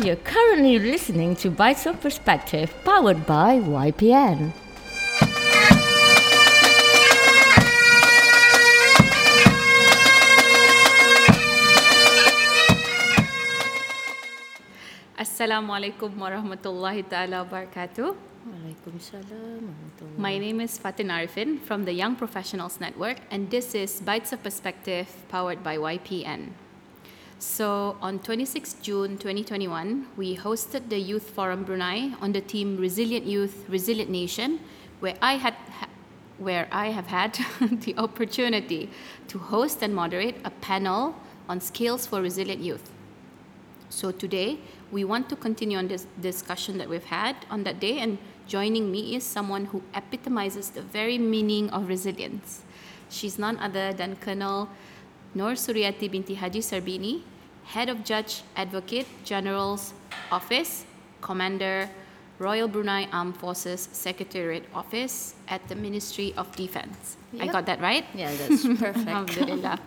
You're currently listening to Bites of Perspective, powered by YPN. Assalamualaikum warahmatullahi taala wabarakatuh. Waalaikumsalam warahmatullahi My name is Fatin Arifin from the Young Professionals Network, and this is Bites of Perspective powered by YPN. So, on 26 June 2021, we hosted the Youth Forum Brunei on the theme Resilient Youth, Resilient Nation, where I had where I have had the opportunity to host and moderate a panel on skills for resilient youth. So today, we want to continue on this discussion that we've had on that day, and joining me is someone who epitomizes the very meaning of resilience. She's none other than Colonel Nur Suryati binti Haji Sarbini, Head of Judge Advocate General's Office, Commander, Royal Brunei Armed Forces Secretariat Office at the Ministry of Defense. I got that right? Yeah, that's perfect. Alhamdulillah.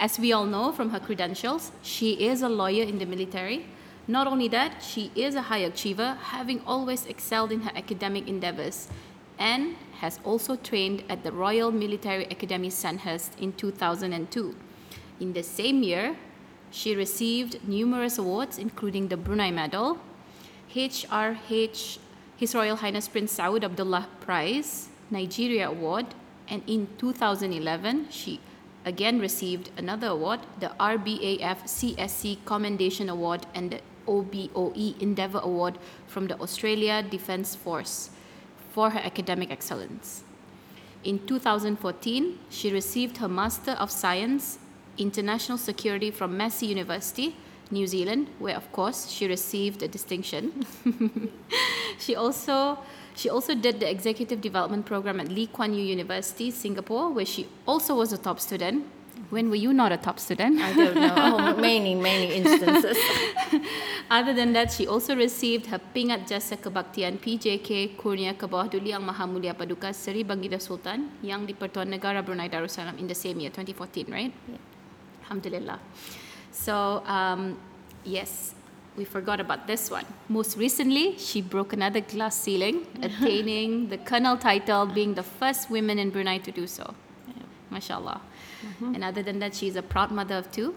As we all know from her credentials, she is a lawyer in the military. Not only that, she is a high achiever, having always excelled in her academic endeavors, and has also trained at the Royal Military Academy Sandhurst in 2002. In the same year, she received numerous awards, including the Brunei Medal, HRH, His Royal Highness Prince Saud Abdullah Prize, Nigeria Award, and in 2011, she again received another award, the RBAF CSC Commendation Award and the OBOE Endeavour Award from the Australia Defence Force for her academic excellence. In 2014, she received her Master of Science International Security from Massey University, New Zealand, where of course she received a distinction. she also she also did the executive development program at Lee Kuan Yew University, Singapore, where she also was a top student. When were you not a top student? I don't know. Oh, many, many instances. Other than that, she also received her Pingat Jasa Kebaktian PJK Kurnia ke bawah Duli Yang Maha Mulia Paduka Seri Baginda Sultan yang di Pertuan Negara Brunei Darussalam in the same year, 2014, right? Alhamdulillah. So, um, yes, we forgot about this one. Most recently, she broke another glass ceiling, attaining the colonel title, being the first woman in Brunei to do so. MashaAllah. And other than that, she's a proud mother of 2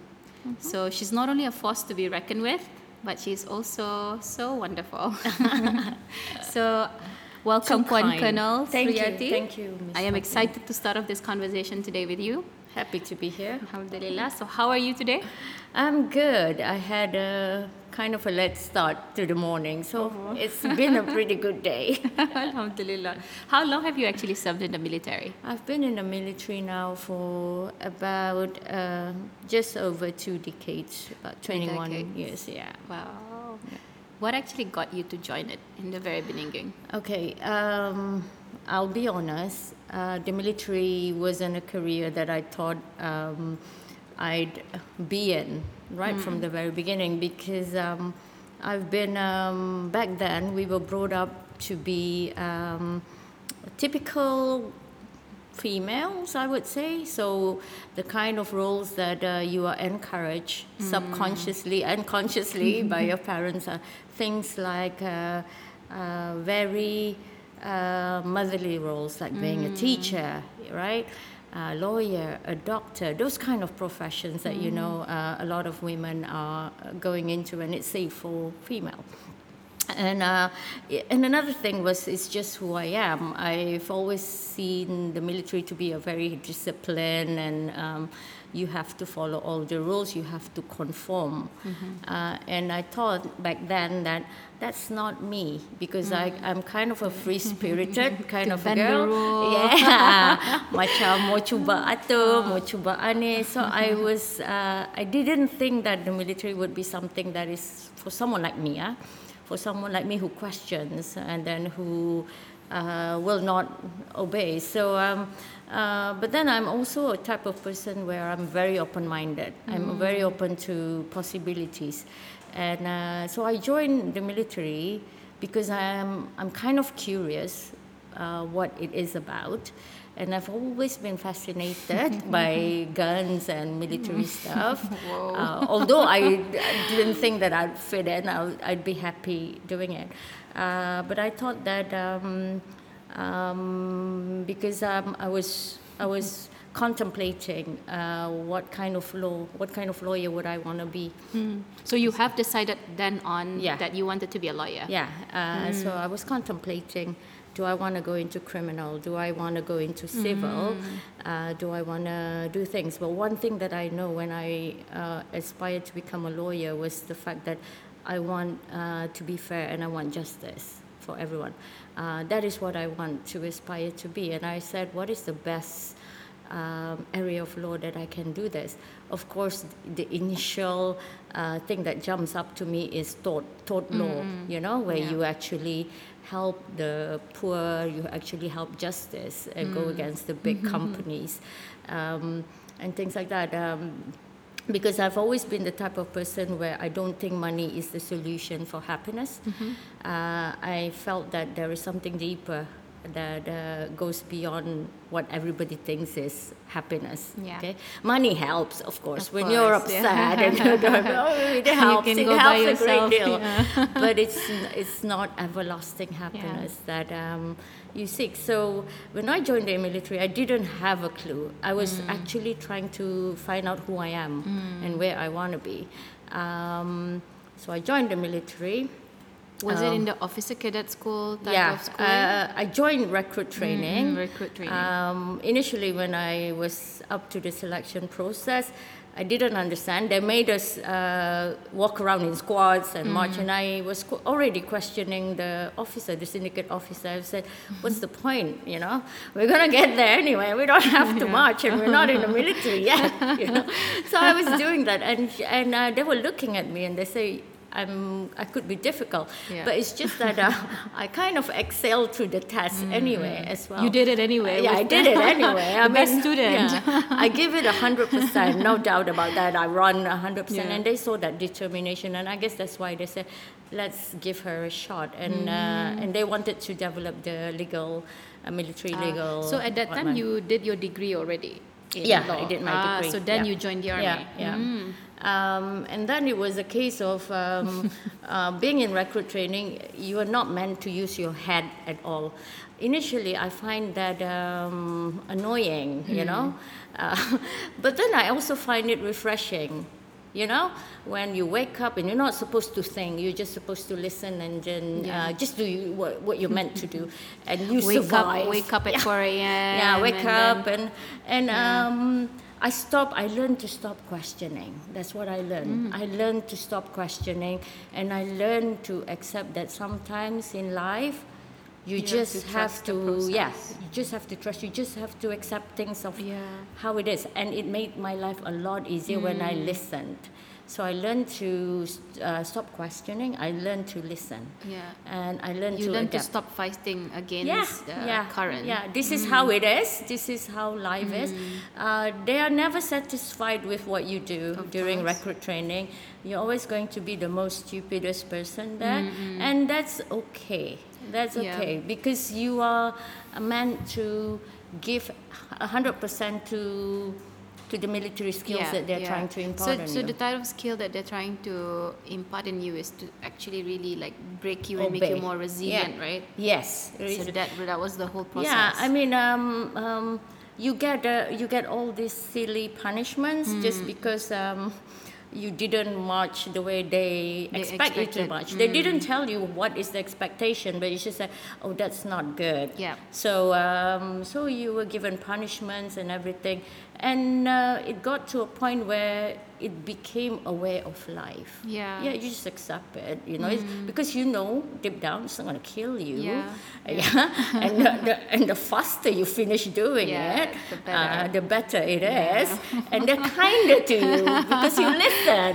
So she's not only a force to be reckoned with, but she's also so wonderful. so, welcome, So Puan. Colonel Thank you, thank you, Miss I am excited to start off this conversation today with you. Happy to be here. Alhamdulillah. So, how are you today? I'm good. I had a kind of a late start to the morning, so it's been a pretty good day. Alhamdulillah. How long have you actually served in the military? I've been in the military now for about uh, just over two decades, about 21 decades. years, yeah. Wow. What actually got you to join it in the very beginning? Okay, um, I'll be honest. Uh, the military wasn't a career that I thought um, I'd be in right from the very beginning because um, I've been, um, back then, we were brought up to be um, typical females, I would say. So the kind of roles that uh, you are encouraged subconsciously and consciously by your parents are things like uh, uh, very uh, motherly roles, like being a teacher, right? A lawyer, a doctor, those kind of professions that you know uh, a lot of women are going into, and it's safe for female. And uh, and another thing was it's just who I am. I've always seen the military to be a very disciplined and um, you have to follow all the rules. You have to conform. Uh, and I thought back then that that's not me because I, I'm kind of a free spirited kind of a girl. Yeah, macam mau cuba atur, mau cuba aneh. So I was, uh, I didn't think that the military would be something that is for someone like me, ah, for someone like me who questions and then who uh, will not obey. So, um, uh, but then I'm also a type of person where I'm very open-minded. I'm very open to possibilities, and uh, so I joined the military because I'm I'm kind of curious uh, what it is about. And I've always been fascinated by guns and military stuff. Uh, although I, I didn't think that I'd fit in, i I'd be happy doing it. Uh, but I thought that um, um, because um, I was I was contemplating uh, what kind of law, what kind of lawyer would I want to be. Mm. So you have decided then on Yeah. that you wanted to be a lawyer. Yeah, uh, so I was contemplating do I want to go into criminal? Do I want to go into civil? Uh, do I want to do things? But one thing that I know when I uh, aspired to become a lawyer was the fact that I want uh, to be fair and I want justice for everyone. Uh, that is what I want to aspire to be. And I said, what is the best um, area of law that I can do this. Of course, the initial uh, thing that jumps up to me is tort, tort law, you know, where Yeah. you actually help the poor, you actually help justice and go against the big companies um, and things like that. Um, because I've always been the type of person where I don't think money is the solution for happiness. Uh, I felt that there is something deeper that uh, goes beyond what everybody thinks is happiness. Yeah. Okay, money helps, of course, Of when you're course, yeah. upset and you're going, oh, it helps. it helps a yourself, great deal, yeah. but it's it's not everlasting happiness that um, you seek. So when I joined the military, I didn't have a clue. I was Mm. actually trying to find out who I am and where I want to be. Um, so I joined the military. Was it in the officer cadet school type yeah, of school? uh, I joined recruit training. Mhm, recruit training. Um, initially, when I was up to the selection process, I didn't understand. They made us uh, walk around in squads and march, and I was qu- already questioning the officer, the syndicate officer. I said, "What's the point? You know, we're gonna get there anyway. We don't have to march, and we're not in the military yet." You know, so I was doing that, and and uh, they were looking at me, and they say. I'm, I could be difficult, Yeah. but it's just that uh, I kind of excelled through the test anyway as well. Mm-hmm. you did it anyway. Yeah, I did it anyway. I The best student. yeah, I give it a hundred percent, no doubt about that. I run a hundred percent, Yeah. and they saw that determination, and I guess that's why they said, "Let's give her a shot." And uh, and they wanted to develop the legal, uh, military Ah, legal. so at that time, you did your degree already. Yeah, law. I did my Ah, degree, So then yeah. you joined the army. Yeah, yeah. Mm. Um, and then it was a case of um, uh, being in recruit training, you are not meant to use your head at all. Initially, I find that um, annoying, you know, uh, but then I also find it refreshing. You know, when you wake up and you're not supposed to think, you're just supposed to listen and then Yeah. uh, just do what, what you're meant to do, and you Wake survive. up, wake up at Yeah. 4 a.m. Yeah, wake and up then- and and um, I stop. I learned to stop questioning. That's what I learned. Mm. I learned to stop questioning, and I learned to accept that sometimes in life, you, You have just to have to. Yes, you just have to trust. You just have to accept things of Yeah. how it is, and it made my life a lot easier when I Mm. listened. So I learned to uh, stop questioning. I learned to listen, Yeah. and I learned You to learn to adapt stop fighting against yeah, the yeah, current. Yeah, this is how it is. This is how life is. Uh, they are never satisfied with what you do Of during course. recruit training. You're always going to be the most stupidest person there, and that's okay. That's Yeah. okay because you are meant to give hundred percent to to the military skills that they're trying to impart so, on so you. the type of skill that they're trying to impart in you is to actually really like break you and make you Obey. more resilient, Yeah. right? yes, So that that was the whole process. Yeah, I mean, um, um, you get uh, you get all these silly punishments Hmm. just because um, you didn't march the way they, They expect you to expected. march. They didn't tell you what is the expectation, but you just said, "Oh, that's not good." Yeah. So um, so you were given punishments and everything, and uh, it got to a point where it became a way of life. Yeah. Yeah, you just accept it, you know, it's, because you know deep down it's not going to kill you. Yeah, Yeah. and, the, the, and the faster you finish doing Yeah, it, the uh, better. the better it is. And they're kinder to you because you listen.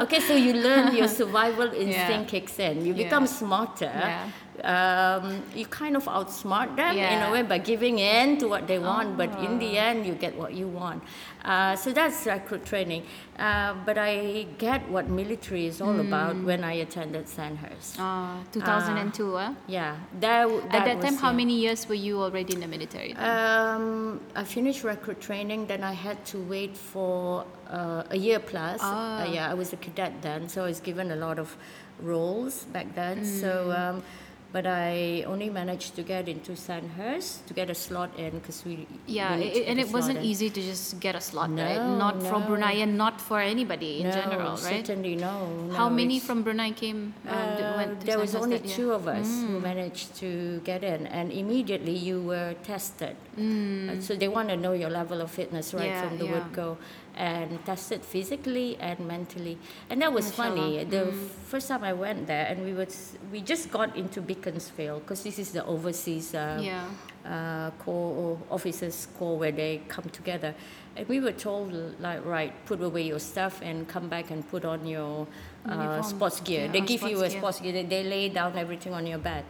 Okay, so you learn your survival instinct kicks in. You Yeah. become smarter. Yeah. Um, you kind of outsmart them in a way by giving in to what they want, but in the Oh. end, you get what you want. Uh, so that's recruit training. Uh, but I get what military is all about when I attended Sandhurst. Uh, 2002, huh? Yeah, that, At that time, how many years were you already in the military? Um, I finished recruit training, then I had to wait for uh, a year plus. Ah. Uh, yeah, I was a cadet then, so I was given a lot of roles back then. So, Mm. um, but I only managed to get into Sandhurst to get a slot in because we. yeah, it, and it wasn't in. easy to just get a slot, right? No, Not for no. Brunei and not for anybody in no, general, right? Certainly no. How many from Brunei came? Uh, Uh, went to there was only that two of us Mm. who managed to get in, and immediately you were tested. Uh, So they want to know your level of fitness right Mm. Yeah, from the yeah. word go, and tested physically and mentally. And that was funny. The Mm. first time I went there, and we would we just got into Beaconsfield because this is the overseas. Uh, Yeah. uh, core officers core where they come together and we were told like right put away your stuff and come back and put on your uh, sports gear Yeah, they give you a gear. sports gear they, they lay down everything on your bed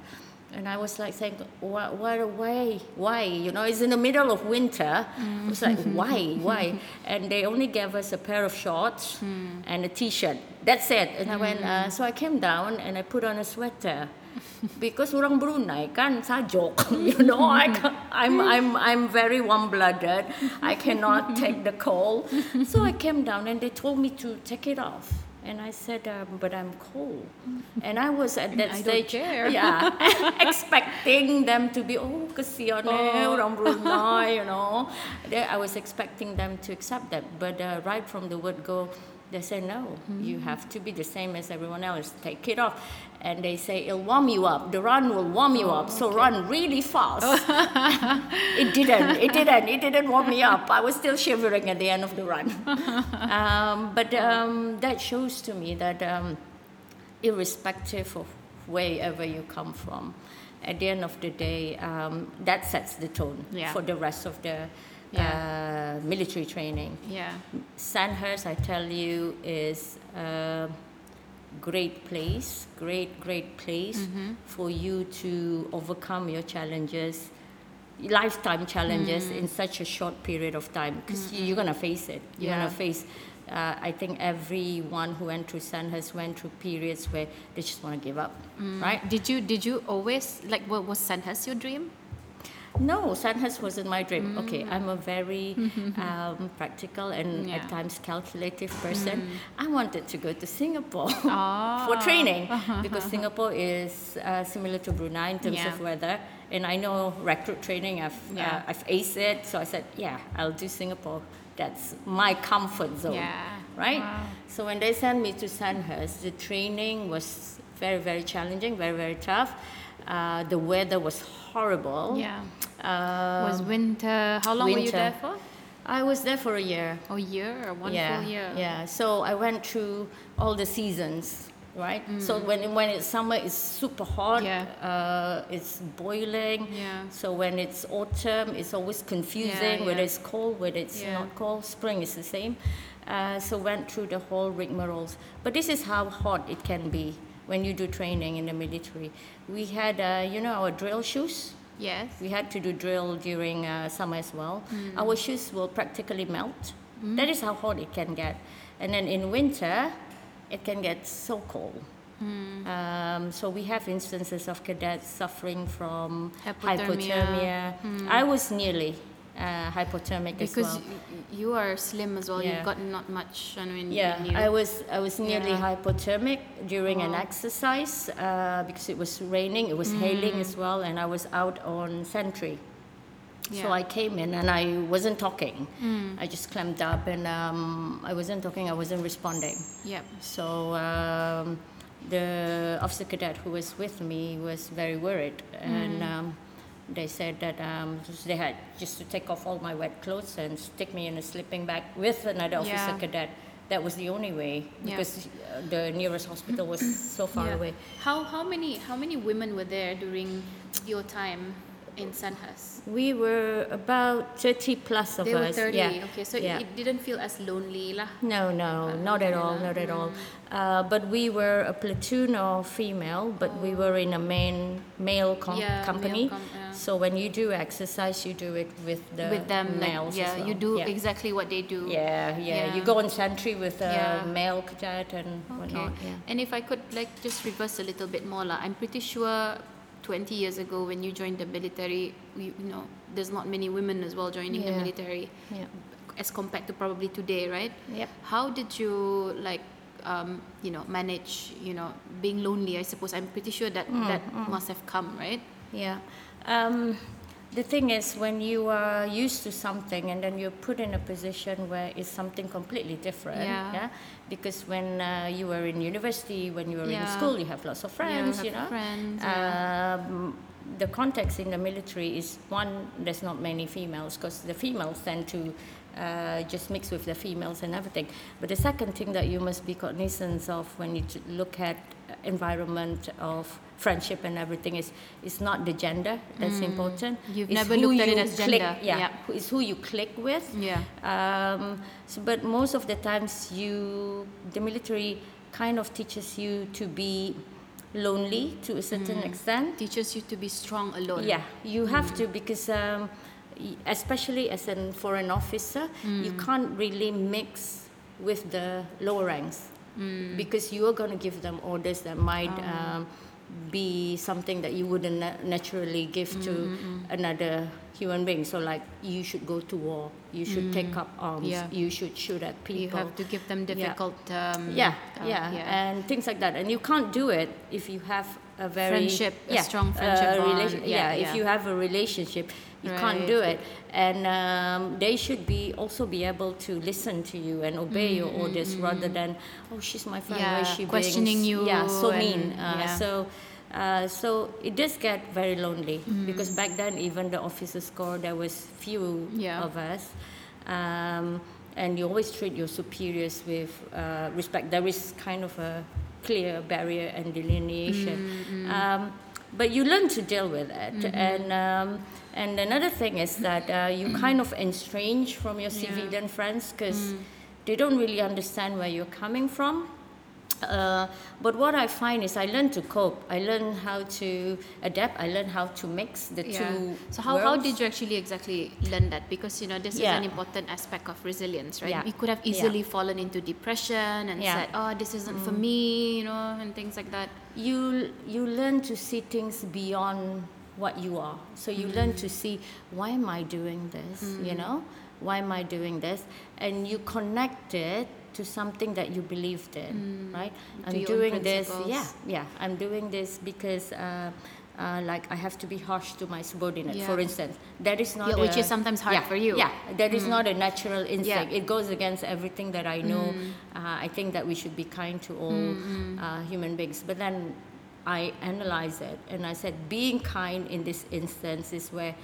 and I was like saying, why, why, why, why? You know, it's in the middle of winter. Mm. It was like, why, why? And they only gave us a pair of shorts Hmm. and a t-shirt. That's it. And I went, uh, so I came down and I put on a sweater. Because orang Brunei kan sajok, you know, I I'm, I'm, I'm very warm-blooded. I cannot take the cold. So I came down and they told me to take it off. And I said, um, but I'm cold. And I was at that stage, yeah, expecting them to be, oh, kesian eh, Oh. orang Brunei, you know. I was expecting them to accept that. But uh, right from the word go, they say, no, you Mm-hmm. have to be the same as everyone else. Take it off. And they say, it'll warm you up. The run will warm you up. So run really fast. it didn't. It didn't. It didn't warm me up. I was still shivering at the end of the run. um, but um, that shows to me that um, irrespective of wherever you come from, at the end of the day, um, that sets the tone Yeah. for the rest of the uh, military training. Yeah. Sandhurst, I tell you, is a great place, great, great place Mm-hmm. for you to overcome your challenges, lifetime challenges Mm. in such a short period of time because you're going to face it. You're Yeah. going to face, uh, I think everyone who went through Sandhurst went through periods where they just want to give up, Mm. right? Did you did you always like what was Sandhurst your dream? No, Sandhurst wasn't my dream. Okay, I'm a very um, practical and Mm. Yeah. Mm. at times calculative person. I wanted to go to Singapore Ah. for training because Singapore is uh, similar to Brunei in terms Yeah. of weather. And I know recruit training, I've, Yeah. uh, I've aced it. So I said, yeah, I'll do Singapore. That's my comfort zone. Yeah. Right? Wow. So when they sent me to Sandhurst, the training was very, very challenging, very, very tough. Uh, the weather was horrible. Yeah. Uh, was winter? How long were you there for? I was there for a year. A year a wonderful yeah, year? yeah. So I went through all the seasons, right? So when when it's summer, it's super hot. Mm. Yeah. Uh, it's boiling. Yeah. So when it's autumn, it's always confusing Yeah, whether it's cold, whether it's Yeah. not cold. Spring is the same. Uh, so went through the whole rigmaroles. But this is how hot it can be when you do training in the military. We had, uh, you know, our drill shoes. Yes. We had to do drill during uh, summer as well. Mm. Our shoes will practically melt. That is how hot it can get. And then in winter, it can get so cold. Mm. Um, so we have instances of cadets suffering from Hypothermia. hypothermia. I was nearly uh, hypothermic Because as well. you are slim as well. Yeah. You've got not much. I mean, Yeah, you. I was I was nearly Yeah. hypothermic during an Oh. exercise uh, because it was raining, it was hailing as well, and I was out on sentry. So Mm. I came in and I wasn't talking. Mm. I just climbed up and um, I wasn't talking. I wasn't responding. Yep. So um, the officer cadet who was with me was very worried, and Mm. um, they said that um, they had just to take off all my wet clothes and stick me in a sleeping bag with another officer cadet. That was the only way because uh, the nearest hospital was so far Yeah. away. How how many how many women were there during your time in Sandhurst? We were about 30 plus of They were thirty. Yeah. Okay, so yeah. it didn't feel as lonely lah. No, no, not at all, not at all. Uh, but we were a platoon of female, but we were in a main male com- Yeah, male company. com- yeah. So when you do exercise, you do it with the with them like males. as yeah you do Yeah. exactly what they do Yeah, yeah, You go on sentry with a Yeah. male cadet and Okay. whatnot. Yeah. And if I could like just reverse a little bit more, lah, I'm pretty sure 20 years ago when you joined the military, you, you know, there's not many women as well joining the military Yeah. as compared to probably today, right? Yep. How did you like, um, you know, manage, you know, being lonely? I suppose I'm pretty sure that Mm, that must have come, right? Yeah. Um, the thing is, when you are used to something and then you're put in a position where it's something completely different, Yeah. Because when uh, you were in university, when you were in school, you have lots of friends, have you know. friends, Um, the context in the military is one, there's not many females because the females tend to uh, just mix with the females and everything. But the second thing that you must be cognizant of when you look at environment of friendship and everything is it's not the gender that's important. Mm. You've It's never who looked at it you as click- gender. Yeah, Yeah. it's who you click with. Yeah. Um, so, but most of the times, you the military kind of teaches you to be lonely to a certain Mm. extent. Teaches you to be strong alone. Yeah, you have to because um, especially as a foreign officer, you can't really mix with the lower ranks because you are going to give them orders that might um, be something that you wouldn't na- naturally give to another human being. So, like, you should go to war, you should take up arms, Yeah. you should shoot at people. You have to give them difficult. Um, Yeah, uh, yeah, and things like that. And you can't do it if you have a very Friendship, a strong friendship bond. relation- Yeah, yeah, yeah. if you have a relationship, you can't do it. And um, they should be also be able to listen to you and obey your orders rather than oh she's my friend, Mm-hmm, Yeah, she being questioning s- you Yeah, so and- mean. Uh, yeah. So. Uh, so it does get very lonely Mm-hmm. because back then even the officers corps there was few Yeah. of us um, and you always treat your superiors with uh, respect. There is kind of a clear barrier and delineation, um, but you learn to deal with it. And um, and another thing is that uh, you kind of estrange from your civilian friends because they don't really understand where you're coming from. Uh, but what I find is I learn to cope. I learn how to adapt. I learn how to mix the Yeah. two. So how, how did you actually exactly learn that? Because you know this Yeah. is an important aspect of resilience, right? Yeah. You could have easily fallen into depression and. Mm. said, "Oh, this isn't for me," you know, and things like that. you you learn to see things beyond what you are so you learn to see why am i doing this you know why am i doing this and you connect it to something that you believed in right i'm own doing this yeah yeah i'm doing this because uh, uh, like I have to be harsh to my subordinate, for instance. That is not Yeah, which a- is sometimes hard yeah, for you. Mm. Yeah, that is not a natural instinct. Yeah. It goes against everything that I know. Mm. Uh, I think that we should be kind to all uh, human beings. But then I analyze it and I said, being kind in this instance is where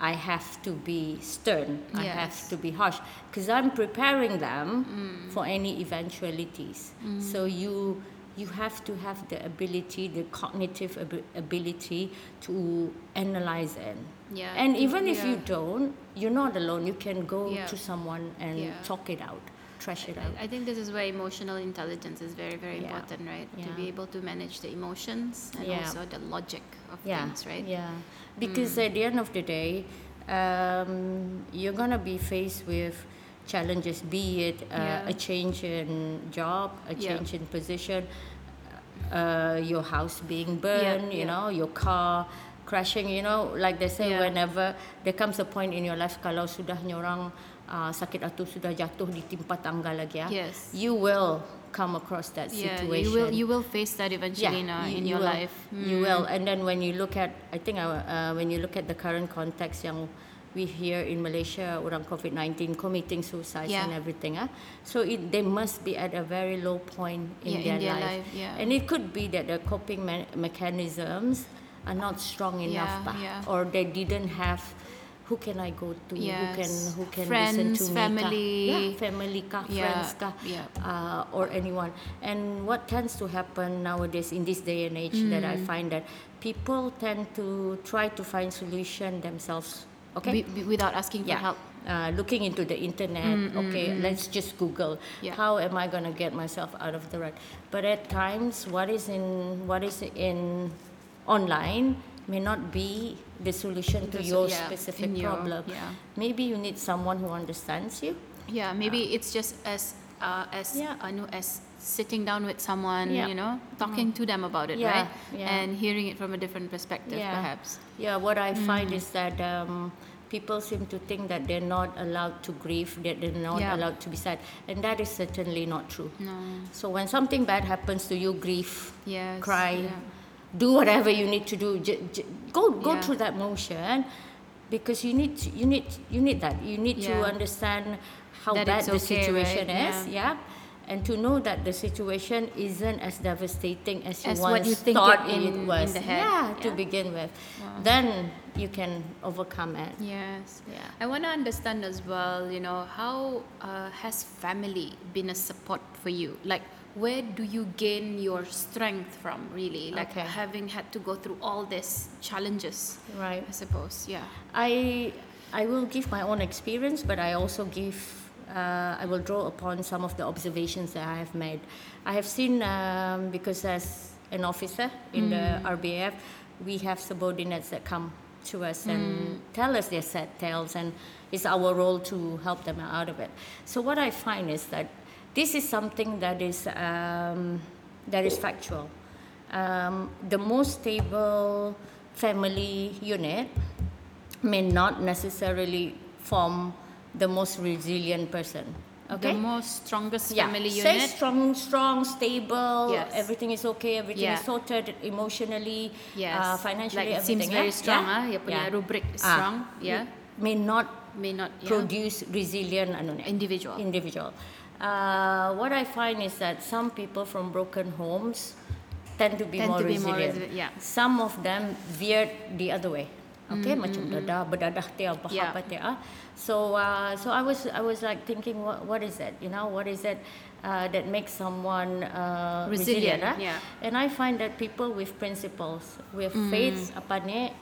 I have to be stern. I have to be harsh because I'm preparing them mm. for any eventualities. Mm. So you you have to have the ability, the cognitive ab- ability to analyze it. Yeah. And even if you don't, you're not alone. You can go Yeah. to someone and Yeah. talk it out, trash it out. I, think this is where emotional intelligence is very, very Yeah. important, right? To be able to manage the emotions and Yeah. also the logic of yeah, things, right? Yeah, because at the end of the day, um, you're gonna be faced with challenges, be it uh, Yeah. a change in job, a Yeah. change in position, uh, your house being burned, you yeah. know, your car crashing, you know, like they say, Yeah. whenever there comes a point in your life, kalau sudah nyorang uh, sakit atau sudah jatuh di timpa tangga lagi ya, Yes. you will come across that Yeah, situation. you will you will face that eventually in, uh, you- in you your will, life. You Mm. will, and then when you look at, I think uh, uh, when you look at the current context yang we hear in Malaysia, orang COVID-19 committing suicide Yeah. and everything, ah, so it, they must be at a very low point in, Yeah, their, in their life. life, yeah. And it could be that the coping me- mechanisms are not strong enough, Yeah, bah, yeah. or they didn't have. Who can I go to? Who can who can Friends, listen to me? family. Yeah, family, kah, Yeah, friends, kah, yeah. uh, or anyone. And what tends to happen nowadays in this day and age that I Mm. find that people tend to try to find solution themselves. Okay. Be- without asking for help. Uh, looking into the internet. okay, let's just Google. Mm, Yeah. How am I gonna get myself out of the rut? But at times, what is in what is in online may not be the solution to The your yeah, specific your- problem. yeah. Maybe you need someone who understands you. Yeah, maybe it's just as uh, as Yeah. Know as sitting down with someone, Yeah. you know, talking to them about it, Yeah, right? yeah. And hearing it from a different perspective, Yeah. perhaps. Yeah, what I find Mm. is that um, people seem to think that they're not allowed to grieve, that they're not Yeah. allowed to be sad, and that is certainly not true. No. So when something bad happens to you, grieve, Yes. cry, Yeah. Do whatever you need to do. J- j- go go Yeah. through that motion because you need to, you need you need that. You need to understand how That bad the okay, situation right? is. Yeah. And to know that the situation isn't as devastating as you As once what you thought it in- it was. in the head. Yeah, to begin with. Then you can overcome it. Yes. Yeah. I want to understand as well, you know, how uh, has family been a support for you? Like, where do you gain your strength from, really? Like, Okay. having had to go through all these challenges, Right. I suppose. Yeah. I I will give my own experience, but I also give uh, I will draw upon some of the observations that I have made. I have seen um, because as an officer in the RBF, we have subordinates that come to us and tell us their sad tales, and it's our role to help them out of it. So what I find is that this is something that is um, that is factual. Um, the most stable family unit may not necessarily form the most resilient person. Okay. The most strongest yeah. family Say unit. strong, strong, stable. Yes. Everything is okay. Everything Yeah. is sorted emotionally, Yes. uh, financially. Like it everything. seems very yeah? strong, Yeah? ah. Punya Yeah. rubric is Ah. strong. Yeah. May not May not. Yeah. produce resilient ano Individual. individual. Uh, what I find is that some people from broken homes tend to be, Tend more, to be more resilient. yeah. Some of them veered the other way. Okay, macam dadah berdadah dia apa Yeah. apa dia. ah. So uh, so I was I was like thinking what what is that? You know, what is it uh, that makes someone uh, resilient? Resilient, ah? yeah. And I find that people with principles, with Mm. faith apa ni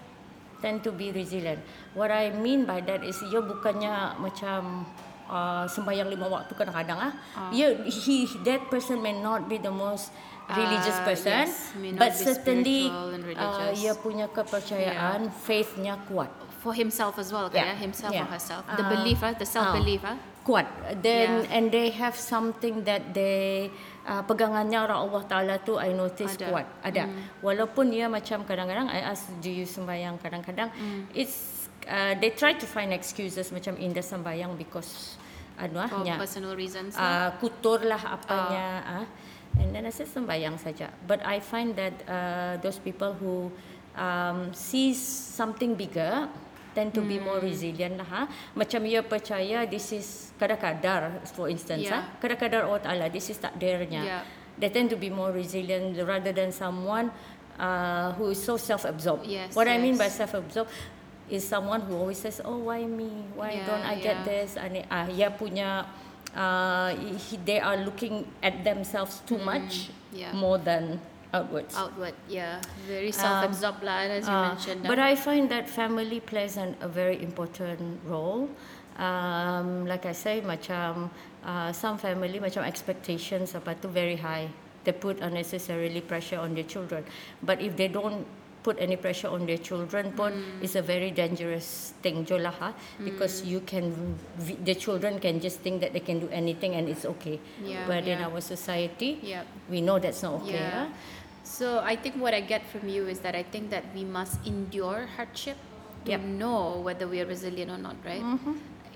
tend to be resilient. What I mean by that is ia bukannya macam uh, sembahyang lima waktu kadang-kadang ah. Ia he that person may not be the most religious Ah, person, yes, may not but certainly uh, religious. ia punya kepercayaan, faithnya kuat. For himself as well, Yeah. yeah. himself Yeah. or herself. The Ah. belief, ah, the self belief. ah. kuat then Yeah. and they have something that they uh, pegangannya orang Allah Taala tu I notice Ada. kuat ada walaupun dia macam kadang-kadang I ask do you sembahyang kadang-kadang it's uh, they try to find excuses macam indah sembahyang because anu ah For personal reasons. uh, lah. kutur lah apanya ah. and then I said saja but I find that uh, those people who um, sees something bigger tend to be more Hmm. resilient lah ha macam ia percaya this is kadar-kadar for instance Yeah. ha kadar-kadar Allah Taala this is takdirnya Yeah. they tend to be more resilient rather than someone uh, who is so self-absorbed Yes, what I mean by yes. self-absorbed is someone who always says oh why me why Yeah, don't I get this and ah ia punya uh, he, they are looking at themselves too much Mm, yeah. more than outwards. Outward, yeah. Very self-absorbed lah, as you Uh, mentioned. but ah. I find that family plays an, a very important role. Um, like I say, macam uh, some family macam expectations apa tu very high. They put unnecessarily pressure on their children. But if they don't put any pressure on their children pun Hmm. it's a very dangerous thing jolah ha because you can the children can just think that they can do anything and it's okay Yeah, but in our society Yep. we know that's not okay Yeah. So I think what I get from you is that I think that we must endure hardship to Yep. know whether we are resilient or not, right?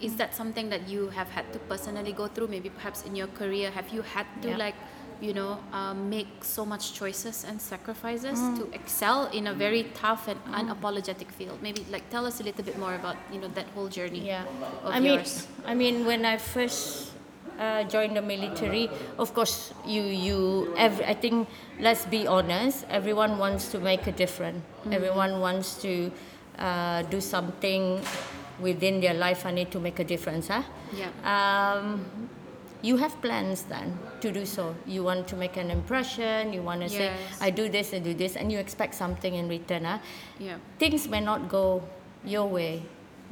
Is that something that you have had to personally go through? Maybe perhaps in your career, have you had to Yeah. like, you know, um, make so much choices and sacrifices to excel in a very tough and unapologetic field? Maybe like tell us a little bit more about you know that whole journey. Yeah, of I mean. I mean, when I first uh, joined the military, of course, you you. Every, I think, let's be honest. Everyone wants to make a difference. Mm-hmm. Everyone wants to uh, do something within their life. I need to make a difference, huh? Yeah. Um, you have plans then to do so. You want to make an impression. You want to say, I do this and do this, and you expect something in return, huh? Yeah. things may not go your way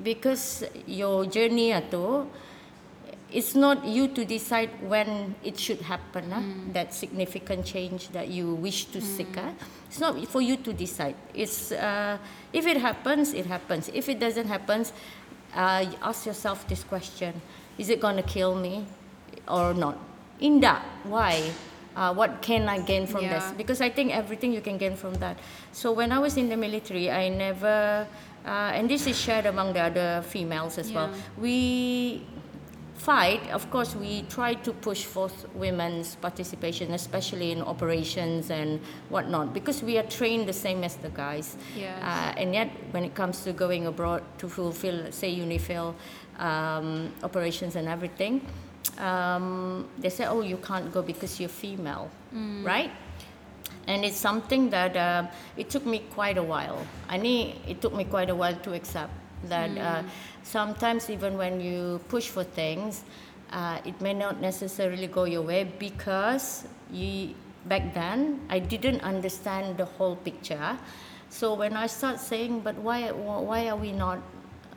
because your journey itu it's not you to decide when it should happen. ah, That significant change that you wish to seek. ah. It's not for you to decide. It's uh, if it happens, it happens. If it doesn't happen, uh, ask yourself this question: Is it gonna kill me or not? Indah, why? Uh, what can I gain from this? Because I think everything you can gain from that. So when I was in the military, I never, uh, and this is shared among the other females as well. We fight, of course, we try to push for women's participation, especially in operations and whatnot, because we are trained the same as the guys. Yes. Uh, and yet, when it comes to going abroad to fulfill, say, UNIFIL um, operations and everything, um, they say, oh, you can't go because you're female, right? And it's something that uh, it took me quite a while. I need, it took me quite a while to accept that uh, sometimes even when you push for things, uh, it may not necessarily go your way because you, back then I didn't understand the whole picture. So when I start saying, but why, why are we not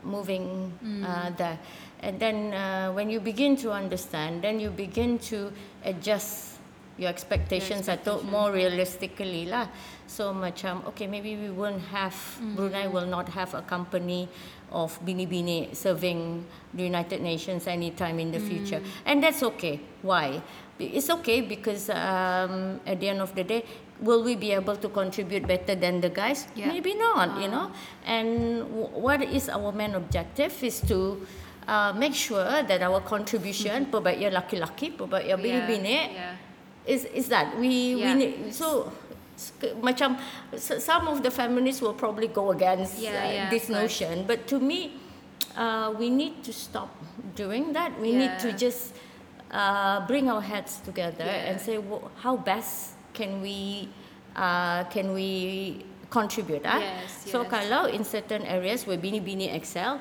moving uh, there? And then uh, when you begin to understand, then you begin to adjust your expectations atau more realistically lah. So macam okay maybe we won't have Brunei will not have a company of bini-bini serving the United Nations anytime in the future, and that's okay. Why? It's okay because um, at the end of the day, will we be able to contribute better than the guys? Yeah. Maybe not. You know, and w- what is our main objective is to. Uh, make sure that our contribution, perbaik ia laki-laki, perbaik bini-bini, Yeah. is is that we we need so macam some of the feminists will probably go against Yeah, uh, yeah, this notion. But to me uh, we need to stop doing that. We need to just uh, bring our heads together and say wh- how best can we uh, can we contribute ah? Yes, so yes. kalau in certain areas where bini-bini excel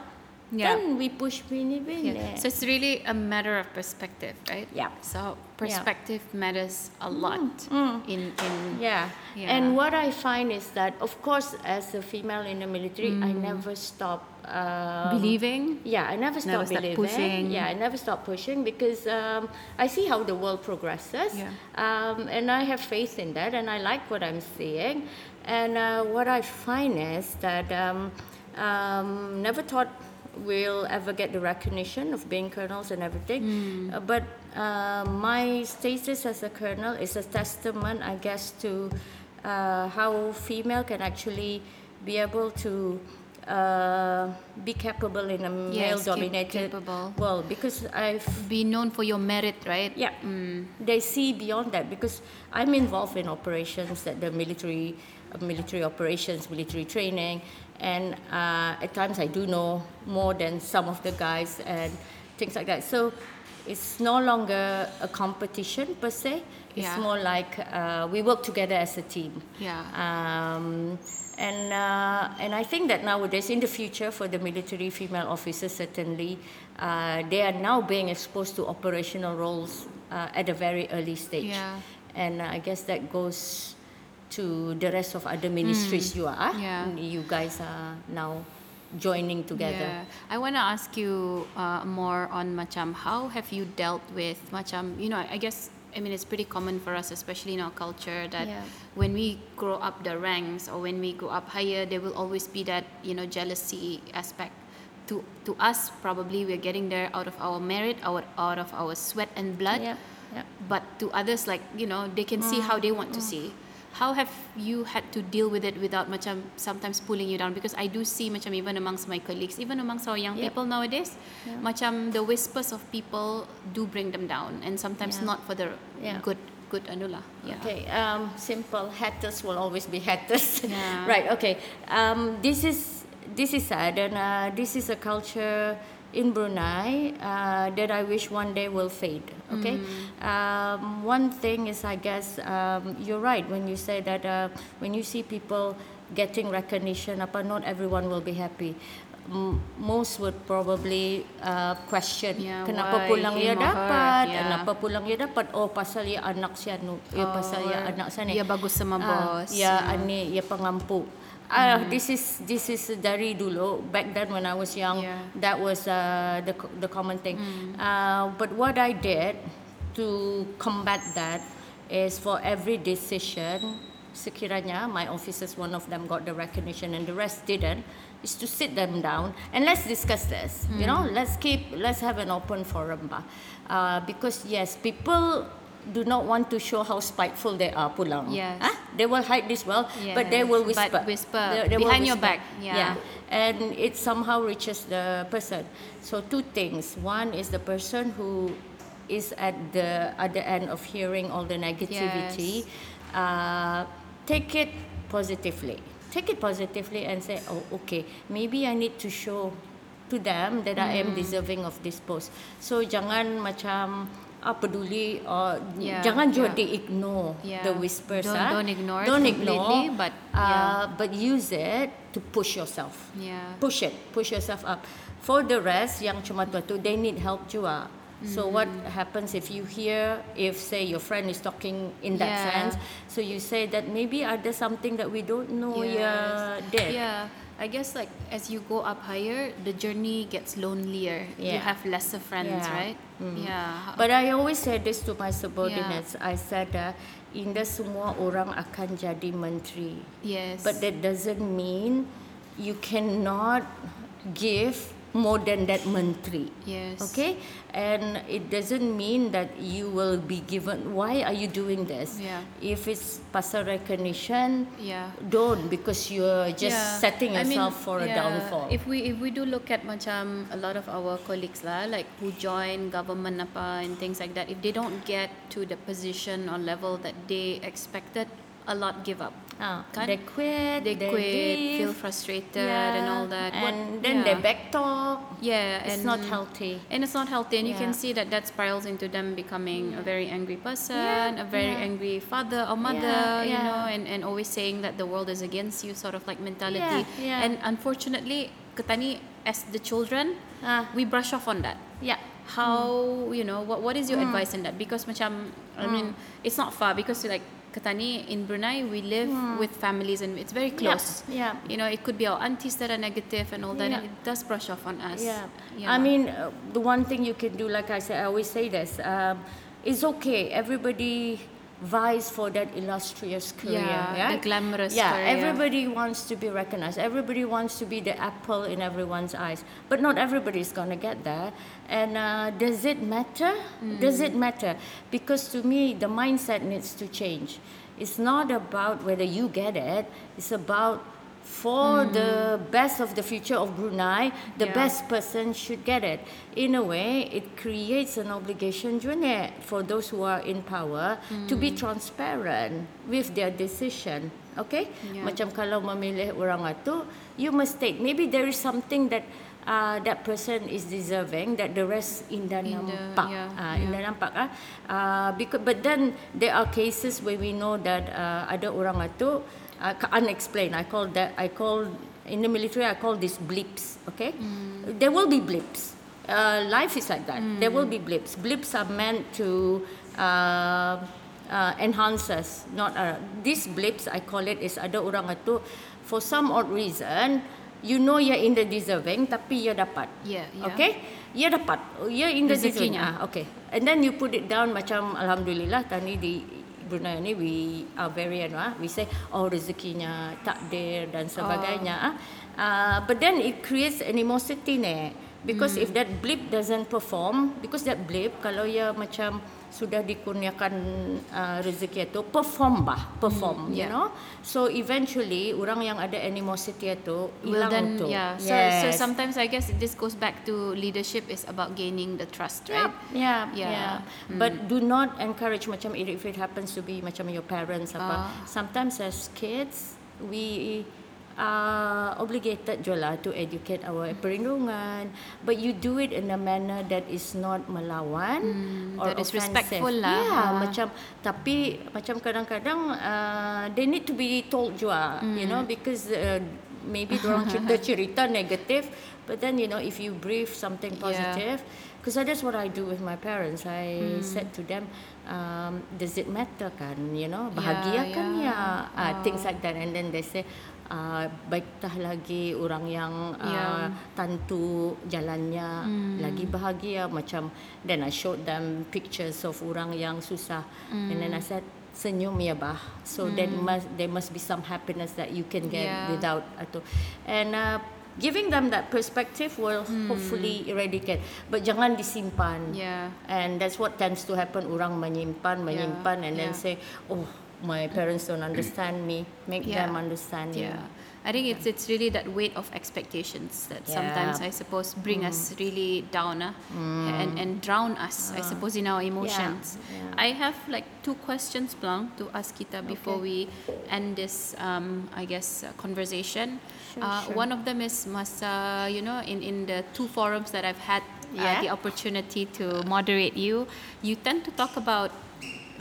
Yeah. then we push bini-bini Yeah. So it's really a matter of perspective, right? Yeah. So perspective matters a lot in in Yeah. Yeah. And what I find is that, of course, as a female in the military, I never stop. Um, believing. Yeah, I never stop Never believing. pushing. Yeah, I never stop pushing because um, I see how the world progresses. Yeah. Um, and I have faith in that, and I like what I'm seeing. And uh, what I find is that um, um, never thought we'll ever get the recognition of being colonels and everything. Hmm. Uh, but uh, my status as a colonel is a testament, I guess, to uh, how female can actually be able to uh, be capable in a male-dominated capable. world. Because I've Be known for your merit, right? yeah. They see beyond that because I'm involved in operations at the military, military operations, military training, and uh, at times I do know more than some of the guys and things like that. So it's no longer a competition per se. It's Yeah. more like uh, we work together as a team. Yeah. Um, and uh, and I think that nowadays, in the future, for the military female officers, certainly, uh, they are now being exposed to operational roles uh, at a very early stage. Yeah. And uh, I guess that goes to the rest of other ministries mm. you are. Yeah. You guys are now joining together. Yeah. I want to ask you uh, more on macam how have you dealt with macam you know I guess I mean it's pretty common for us especially in our culture that Yeah. when we grow up the ranks or when we go up higher there will always be that you know jealousy aspect to to us probably we're getting there out of our merit our out of our sweat and blood Yeah. Yeah. but to others like you know they can see mm, how they want to mm. see how have you had to deal with it without macam sometimes pulling you down because I do see macam even amongst my colleagues even amongst our young Yep. people nowadays macam the whispers of people do bring them down and sometimes Yeah. not for the Yeah. good good anula yeah Okay, um, simple. haters will always be haters. Yeah. right. Okay. Um, this is this is sad, and uh, this is a culture in Brunei uh, that I wish one day will fade. Okay. Um, one thing is, I guess um, you're right when you say that uh, when you see people getting recognition, apa not everyone will be happy. m- most would probably uh, question Yeah, kenapa why pulang ia him or her? dapat Yeah. kenapa pulang ia dapat oh pasal ia anak si anu ia pasal ia anak sana ia bagus sama Ah, bos. ya Yeah. ani ia pengampu Ah, this is this is dari dulu. Back then when I was young Yeah. that was uh, the the common thing. Uh, but what I did to combat that is for every decision sekiranya my officers one of them got the recognition and the rest didn't is to sit them down and let's discuss this. You know let's keep let's have an open forum bah. uh, because yes people do not want to show how spiteful they are pulang Yes. Ah, they will hide this well but they Yes, will but whisper whisper will behind your back, yeah. and it somehow reaches the person. So two things. One is the person who is at the other end of hearing all the negativity. Uh, take it positively. Take it positively and say, oh, okay, maybe I need to show to them that I am Mm. deserving of this post. So jangan macam ah, peduli or Yeah, jangan yeah. di-ignore Yeah. the whispers. Don't- ah. don't ignore Don't ignore, but, uh, yeah. but use it to push yourself. Yeah. Push it, push yourself up. For the rest, yang cuma tua tu, they need help juga. So what Mm-hmm. happens if you hear, if say your friend is talking in that Yeah. sense, so you say that maybe ada something that we don't know Yes. yeah did. Yeah, I guess like as you go up higher, the journey gets lonelier. You have lesser friends, Yeah. right? Yeah. But I always say this to my subordinates. I said, uh, Indah semua orang akan jadi menteri. yes. But that doesn't mean you cannot give more than that menteri. Yes. Okay? And it doesn't mean that you will be given why are you doing this? Yeah. If it's pasal recognition, Yeah. don't because you're just Yeah. setting I mean, yourself for a yeah, downfall. If we if we do look at macam a lot of our colleagues lah, like who join government apa and things like that, if they don't get to the position or level that they expected, a lot give up. Kan? they quit, They they quit, leave, feel frustrated and all that. What- And then they yeah. backtalk. Yeah, It's not healthy. And it's not healthy, and you can see that that spirals into them becoming a very angry person, a very yeah. angry father or mother, Yeah, you yeah. know, and, and always saying that the world is against you, sort of like mentality. Yeah, yeah. And unfortunately, Ketani, as the children, Ah. we brush off on that. Yeah. How, you know, what, what is your Hmm. advice in that? Because macam, I mean, it's not far because like Ketani in Brunei, we live with families and it's very Hmm. Yeah, close. yeah. You know, it could be our aunties that are negative and all that, Yeah. it does brush off on us. Yeah. Yeah. I mean, uh, the one thing you can do, like I said, I always say this, um, it's okay. Everybody vies for that illustrious career. Yeah, the glamorous yeah, career. everybody wants to be recognized. Everybody wants to be the apple in everyone's eyes. But not everybody is going to get that. And uh, does it matter? Does it matter? Because to me, the mindset needs to change. It's not about whether you get it. It's about for the best of the future of Brunei, the Yeah. best person should get it. In a way, it creates an obligation for those who are in power to be transparent with their decision. Okay? Yeah. Macam kalau memilih orang itu, you must state. Maybe there is something that uh, that person is deserving that the rest indah Indah, nampak. yeah, Ah, yeah. indah nampak ah. Uh, because, but then there are cases where we know that uh, ada orang itu uh, unexplained. I call that I call in the military I call this blips. Okay, Mm. there will be blips. Uh, life is like that. There will be blips. Blips are meant to uh, uh, enhance us. Not uh, these blips. I call it is ada orang itu for some odd reason. You know you're in the deserving, tapi you dapat. Yeah, yeah. Okay, you dapat. You in the deserving. Ah, okay. And then you put it down macam alhamdulillah tadi di Brunei ni we are very anu ah we say oh rezekinya takdir dan sebagainya ah. Uh, but then it creates animosity ne because if that blip doesn't perform because that blip kalau ia macam sudah dikurniakan uh, rezeki itu perform bah perform you yeah. know so eventually orang yang ada animosity itu Well hilang then, tu yeah. So, so sometimes I guess this goes back to leadership is about gaining the trust, right? Yeah, Yeah. yeah. But do not encourage macam if it happens to be macam your parents apa. Ah. Sometimes as kids we are obligated je lah to educate our perlindungan but you do it in a manner that is not melawan or that is offensive. respectful lah. Yeah, Ha. macam tapi macam kadang-kadang uh, they need to be told juga, you know, because uh, maybe orang cerita cerita negative, but then you know if you brief something Yeah. positive, because that's what I do with my parents. I Hmm. said to them, um, does it matter kan? You know, Yeah, bahagia kan yeah. ya, uh, things like that, and then they say. Uh, baiktah lagi orang yang uh, Yeah. tantu jalannya Hmm. lagi bahagia macam then I showed them pictures of orang yang susah and then I Hmm. said senyum ya bah so that must there must be some happiness that you can get Yeah. without itu and uh, giving them that perspective will hopefully eradicate but jangan disimpan Yeah. and that's what tends to happen orang menyimpan menyimpan and then yeah. say oh my parents don't understand me make Yeah. them understand Yeah. I think it's it's really that weight of expectations that sometimes I suppose bring us really down uh, and and drown us I suppose in our emotions. yeah. I have like two questions Blanc to ask kita before we end this um, I guess uh, conversation. Sure, uh, sure. One of them is masa you know in in the two forums that I've had uh, the opportunity to moderate you, you tend to talk about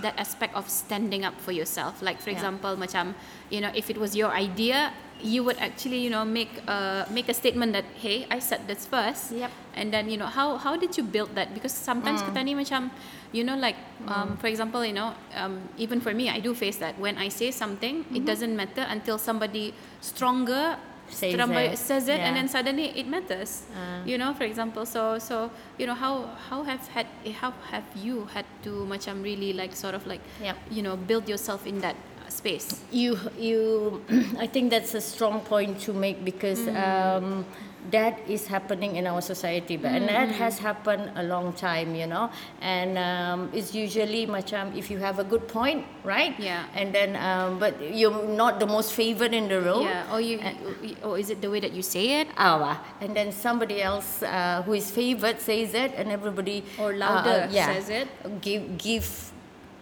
that aspect of standing up for yourself. Like for Yeah. example, macam you know, if it was your idea, you would actually you know make a make a statement that hey, I said this first. Yep. And then you know how how did you build that? Because sometimes Mm. kita ni macam you know like um, for example you know um, even for me I do face that when I say something Mm-hmm. it doesn't matter until somebody stronger Says it. says it and then suddenly it matters Ah. you know for example so so you know how how have had how have you had to macam really like sort of like Yep. you know build yourself in that uh, space you you i think that's a strong point to make because um, that is happening in our society but and that has happened a long time you know and um, it's usually macam if you have a good point right Yeah. and then um, but you're not the most favored in the room yeah or you, you or is it the way that you say it Ah, and then somebody else uh, who is favored says it, and everybody Or uh, louder uh, yeah, says it. Give give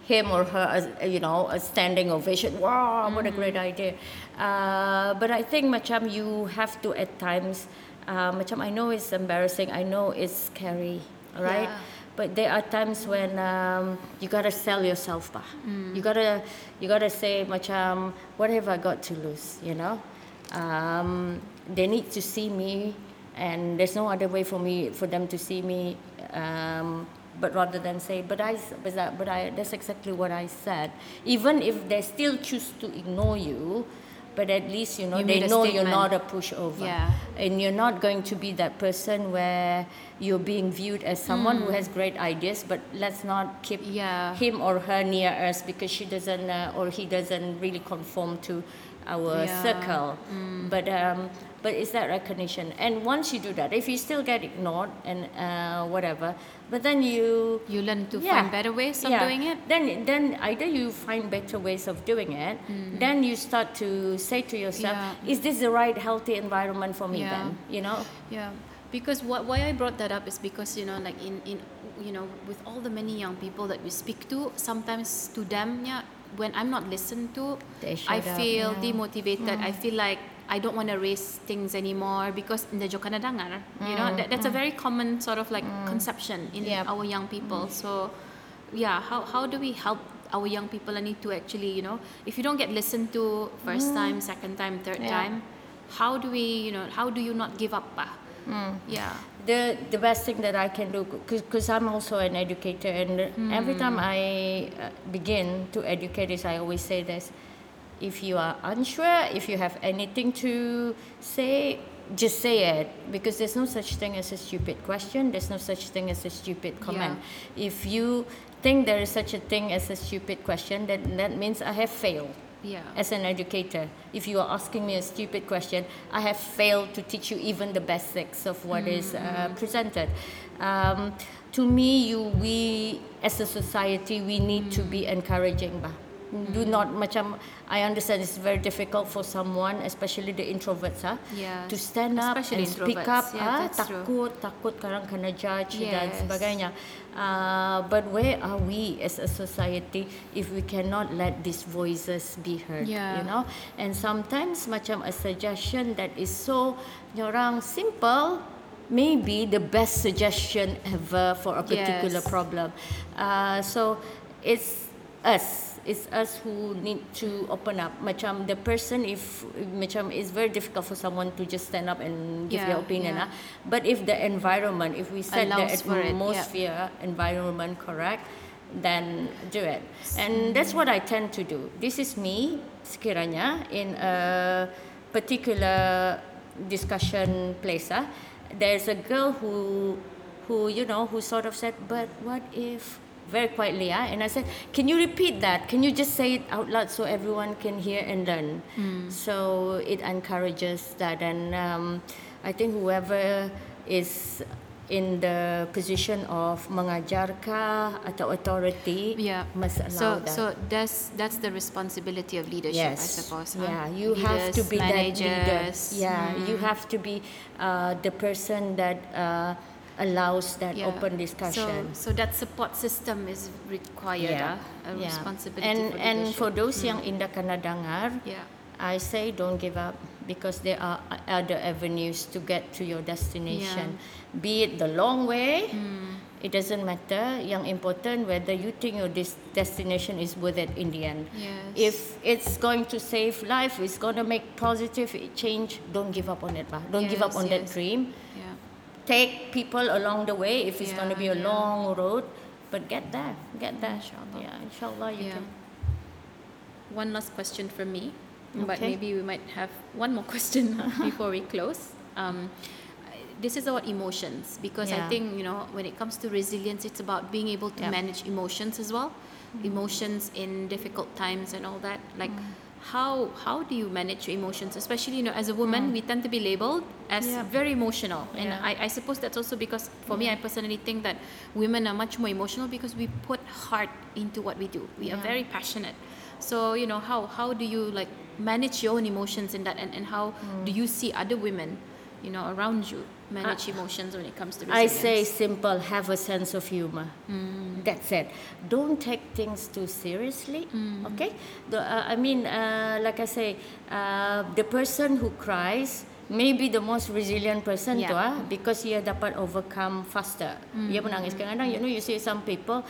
him or her, a, you know, a standing ovation. Wow, what a Mm-hmm. great idea! Uh, but I think, macam you have to at times, uh, macam I know it's embarrassing. I know it's scary, right? Yeah. But there are times when um, you gotta sell yourself, bah. Mm. You gotta you gotta say macam what have I got to lose, you know? Um, they need to see me, and there's no other way for me for them to see me. Um, but rather than say, but I, but that, but I, that's exactly what I said. Even if they still choose to ignore you, but at least you know You they know you're not a pushover Yeah. and you're not going to be that person where you're being viewed as someone who has great ideas but let's not keep. Yeah. him or her near us because she doesn't uh, or he doesn't really conform to our Yeah. Circle but um but it's that recognition and once you do that if you still get ignored and uh, whatever but then you you learn to Yeah. find better ways of Yeah. doing it Then, then either you find better ways of doing it. Then you start to say to yourself. "Is this the right healthy environment for me?" Then you know. Yeah, because what why I brought that up is because you know like in in you know with all the many young people that we speak to, sometimes to them yeah, when I'm not listened to, I shut up, feel yeah. demotivated. I hmm. feel like I don't want to raise things anymore because in the joka na dangar. You know hmm, that, that's a hmm. very common sort of like conception in Yep. our young people. So yeah, how how do we help? Our young people I need to actually, you know, if you don't get listened to first time, second time, third Yeah. time, how do we, you know, how do you not give up? ah? Yeah. The the best thing that I can do because I'm also an educator and every time I uh, begin to educate is I always say this if you are unsure if you have anything to say just say it because there's no such thing as a stupid question there's no such thing as a stupid comment. If you think there is such a thing as a stupid question then that means I have failed Yeah. as an educator, if you are asking me a stupid question, I have failed to teach you even the basics of what is uh, presented. Um, to me, you we as a society we need to be encouraging, bah. Do not macam I understand it's very difficult for someone, especially the introverts, ah, Yeah. to stand up Especially and speak up. Yeah, ah, that's true. takut, takut karang kena judge dan sebagainya. Uh, but where are we as a society if we cannot let these voices be heard? Yeah. You know, and sometimes macam a suggestion that is so orang simple. Maybe the best suggestion ever for a particular Yes. problem. Uh, so it's us. It's us who need to open up. Macam the person, if macam it's very difficult for someone to just stand up and give their opinion. yeah. ah. But if the environment, if we set the Allows for it, yeah. atmosphere, environment correct, then do it. And that's what I tend to do. This is me, sekiranya, in a particular discussion place. Ah, There's a girl who, who you know, who sort of said, but what if very quietly, ah, and I said, "Can you repeat that? Can you just say it out loud so everyone can hear and learn?" So it encourages that, and um, I think whoever is in the position of mengajar kah atau authority Yeah. must allow So that. so that's that's the responsibility of leadership, I suppose. Yeah, you have to Leaders, be that leader. managers. Yeah, you have to be uh, the person that uh, allows that Yeah. open discussion. So, so that support system is required, ah, a yeah. responsibility and for and leadership. for those yang indah kena dengar, yeah. I say don't give up because there are other avenues to get to your destination. Yeah. Be it the long way, Hmm. it doesn't matter. Yang important whether you think your des- destination is worth it in the end. Yes. If it's going to save life, it's going to make positive change, don't give up on it. Bah. Don't give up Yes, on that yes. dream. Yeah. Take people along the way if it's going to be a yeah. long road, but get there. Get there. Inshallah. Yeah, inshallah you Yeah. can. One last question from me, but maybe we might have one more question before we close. Um, this is about emotions because I think you know when it comes to resilience, it's about being able to manage emotions as well, emotions in difficult times and all that. Like, Mm. How how do you manage your emotions? Especially you know as a woman, we tend to be labeled as Mm. Yep. very emotional, and Yeah. I, I suppose that's also because for me, I personally think that women are much more emotional because we put heart into what we do. We are very passionate. So you know how how do you like manage your own emotions in that, and, and how do Mm. you see other women, you know, around you manage emotions when it comes to I say simple, have a sense of humor. That's it. Don't take things too seriously. Okay? The, uh, I mean, uh, like I say, uh, the person who cries may be the most resilient person Yeah. tu ah because ia dapat overcome faster. Ia menangis kadang-kadang you know you see some people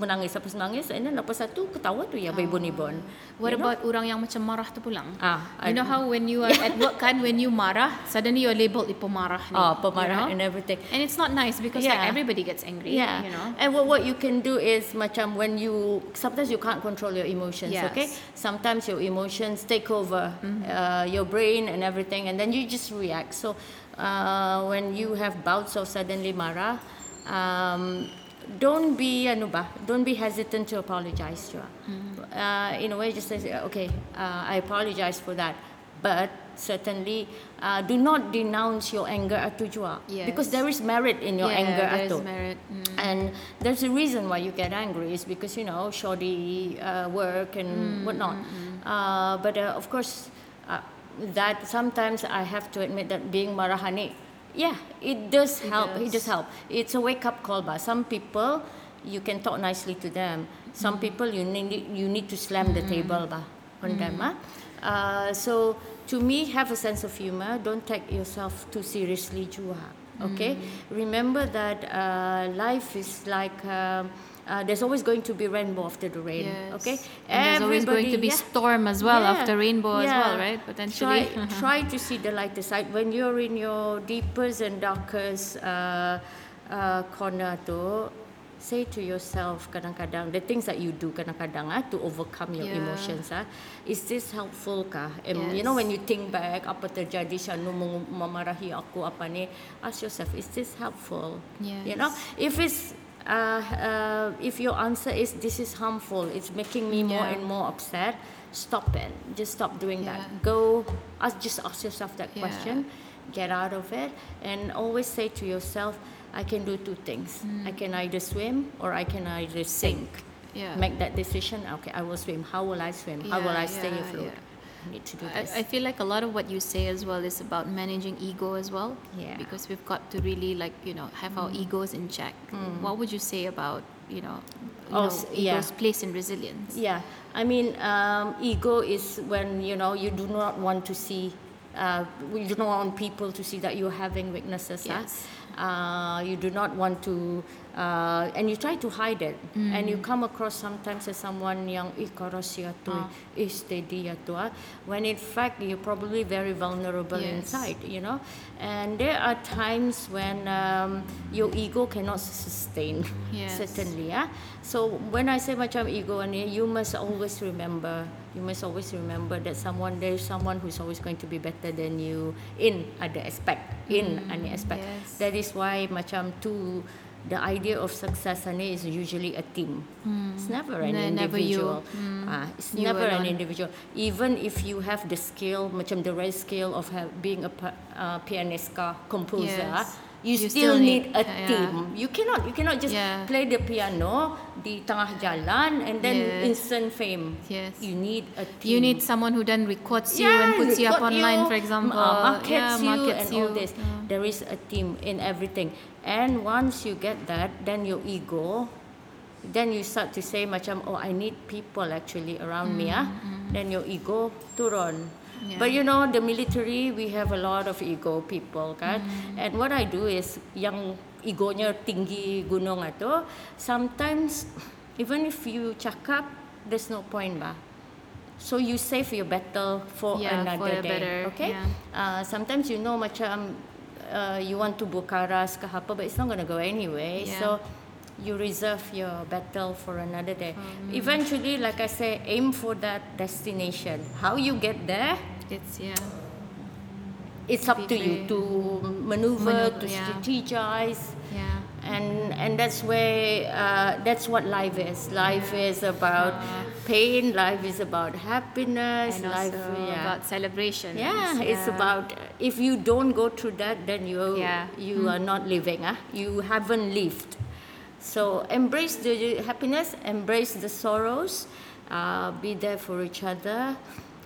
menangis lepas menangis and then lepas satu ketawa tu ya beribun-ibun. What You know? about orang yang macam marah tu pulang? Ah, you know I- how when you are at work kan, when you marah, suddenly you're labeled pemarah. ni, Ah, you pemarah know? and everything. And it's not nice because like Yeah. everybody gets angry. Yeah. You know. And what, what you can do is macam when you sometimes you can't control your emotions, Yes. okay? Sometimes your emotions take over uh, your brain and everything and then you just react. So uh, when you have bouts of suddenly marah, um, don't be ano ba, don't be hesitant to apologize to uh, in a way just say okay uh, I apologize for that. But certainly uh, do not denounce your anger atu jua because there is merit in your yeah, anger there's atu merit. Mm. and there's a reason why you get angry is because you know shoddy uh, work Mm, and whatnot. Uh, but uh, of course, uh, that sometimes I have to admit that being marahani, yeah, it does help. It does does. help. It's a wake up call. But some people, you can talk nicely to them. Some Mm. people you need you need to slam the table ba on them. ah. Uh, so to me, have a sense of humor. Don't take yourself too seriously, jua. Okay, remember that uh, life is like. Um, uh, there's always going to be rainbow after the rain. Yes. Okay, And there's always going to be yeah. storm as well Yeah, after rainbow as well, right? Potentially. Try, try to see the lighter side when you're in your deepest and darkest uh, uh, corner tu. Say to yourself kadang-kadang the things that you do kadang-kadang ah, to overcome your Yeah. emotions ah is this helpful kah? And you know when you think back apa terjadi Shanu mem- memarahi aku apa ni ask yourself is this helpful? You know if it's uh, uh, if your answer is this is harmful, it's making me more Yeah. and more upset, stop it. Just stop doing Yeah. that. Go, ask, just ask yourself that Yeah. question, get out of it, and always say to yourself, I can do two things. I can either swim or I can either sink. Yeah. Make that decision. Okay, I will swim. How will I swim? How will I stay afloat? Need to do this. I, I feel like a lot of what you say as well is about managing ego as well. Yeah. Mm. Because we've got to really like, you know, have our egos in check. What would you say about, you know, you Oh, know yeah. ego's place in resilience? Yeah, I mean, um, ego is when you know you do not want to see, uh, you do not want people to see that you're having weaknesses. Yes. Uh, you do not want to, uh, and you try to hide it. And you come across sometimes as someone yang, kau rahsia tu, steady ya tu. ah." When in fact, you're probably very vulnerable Yes. inside, you know. And there are times when um, your ego cannot sustain, Yes. certainly. Yeah. So when I say macam ego ni, you must always remember. You must always remember that someone there is someone who's always going to be better than you in other aspect. In any aspect. yes. That is why macam tu the idea of success ni is usually a team. It's never an Ne- never you. individual. Ah, it's You never an individual. Even if you have the skill, macam the right skill of have, being a uh, pianist ka, composer, Yes. you, You still, still need, need- a yeah. team. You cannot you cannot just Yeah. play the piano di tengah jalan and then Yes. instant fame. Yes. You need a team. You need someone who then records you and puts you up online, you, for example. uh, markets yeah, you and all this. There is a team in everything. And once you get that, then your ego, then you start to say macam, oh, I need people actually around me. Ah, Then your ego turun. Yeah. But you know, the military, we have a lot of ego people, kan? And what I do is, yang egonya tinggi gunung itu, sometimes even if you cakap, there's no point bah. So you save your battle for Yeah, another for day. better- okay. yeah. Uh, sometimes you know macam uh, you want to bukaras ke apa, but it's not gonna go anyway. Yeah. So you reserve your battle for another day. Um, Eventually, like I say, aim for that destination. How you get there, It's yeah. It's up to you to maneuver, Maneuver, to yeah. strategize. Yeah. and and that's where uh, that's what life is life is about pain life is about happiness And life yeah about celebration. yeah, it's about if you don't go through that then you Yeah. you are not living ah you haven't lived so embrace the happiness embrace the sorrows uh, be there for each other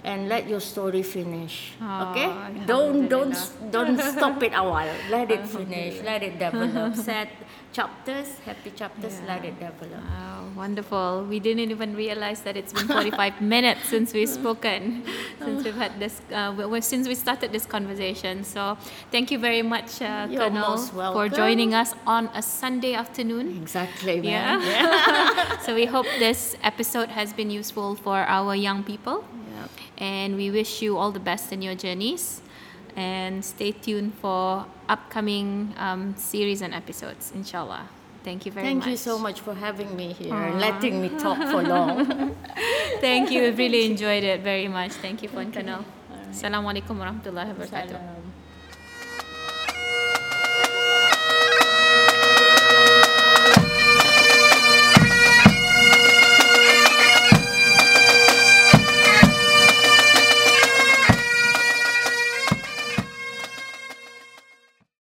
and let your story finish okay Oh, don't don't don't stop it a while. let it finish let it develop sad chapters happy chapters let it develop Wow, wonderful. We didn't even realize that it's been 45 minutes since we've spoken, since we've had this, uh, since we started this conversation. So, thank you very much, uh, Colonel, for joining us on a Sunday afternoon. exactly Yeah. man. so, we hope this episode has been useful for our young people. And we wish you all the best in your journeys. And stay tuned for upcoming um, series and episodes, inshallah. Thank you very Thank much. Thank you so much for having me here and letting me talk for long. Thank you. We've really enjoyed it very much. Thank you, Puan Colonel. Assalamualaikum warahmatullahi wabarakatuh.